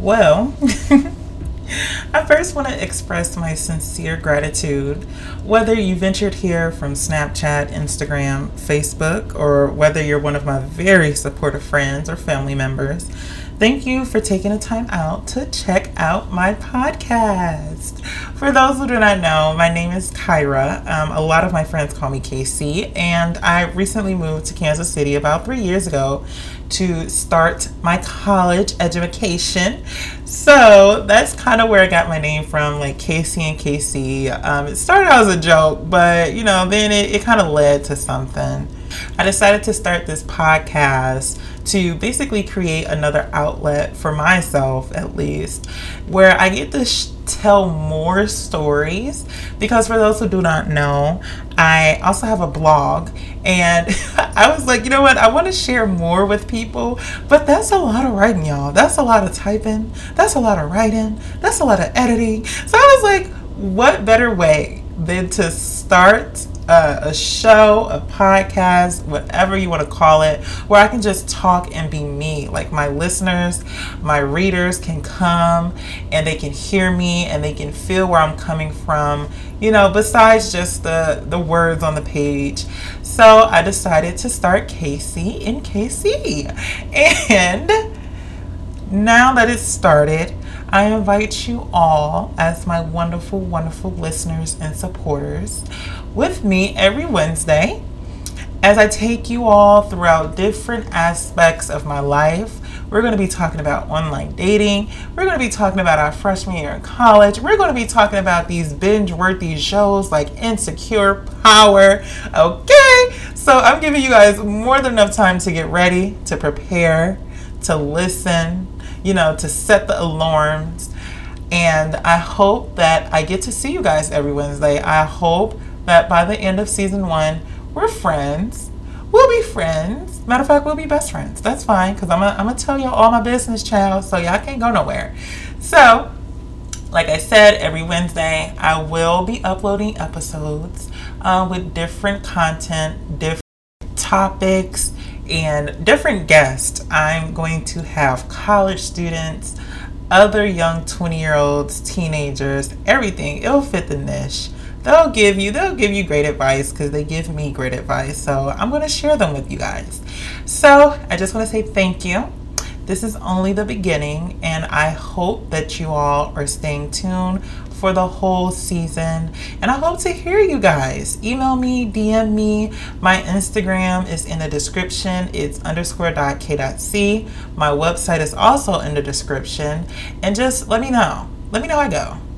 Well, I first want to express my sincere gratitude. Whether you ventured here from Snapchat, Instagram, Facebook, or whether you're one of my very supportive friends or family members, thank you for taking the time out to check out my podcast. For those who do not know, my name is Kyra. Um, a lot of my friends call me Casey, and I recently moved to Kansas City about three years ago to start my college education. So that's kind of where I got my name from, like Casey and KC. Um, it started out as a joke, but you know, then it, it kind of led to something. I decided to start this podcast to basically create another outlet for myself, at least, where I get to sh- tell more stories. Because for those who do not know, I also have a blog, and I was like, you know what, I want to share more with people, but that's a lot of writing, y'all. That's a lot of typing, that's a lot of writing, that's a lot of editing. So I was like, what better way than to start a, a show, a podcast, whatever you want to call it, where I can just talk and be me. Like my listeners, my readers can come and they can hear me and they can feel where I'm coming from, you know, besides just the, the words on the page. So I decided to start KC in KC. And now that it's started, I invite you all, as my wonderful, wonderful listeners and supporters, with me every Wednesday as I take you all throughout different aspects of my life. We're going to be talking about online dating. We're going to be talking about our freshman year in college. We're going to be talking about these binge worthy shows like Insecure Power. Okay, so I'm giving you guys more than enough time to get ready, to prepare, to listen, you know, to set the alarms. And I hope that I get to see you guys every Wednesday. I hope that by the end of season one, we're friends. We'll be friends. Matter of fact, we'll be best friends. That's fine because I'm going to tell y'all all my business, child, so y'all can't go nowhere. So, like I said, every Wednesday, I will be uploading episodes uh, with different content, different topics, and different guests. I'm going to have college students, other young 20 year olds, teenagers, everything. It'll fit the niche. They'll give you they'll give you great advice because they give me great advice. So I'm to share them with you guys. So I just want to say thank you. This is only the beginning, and I hope that you all are staying tuned for the whole season. And I hope to hear you guys. Email me, DM me. My Instagram is in the description. It's underscore dot k dot c. My website is also in the description. And just let me know. Let me know how I go.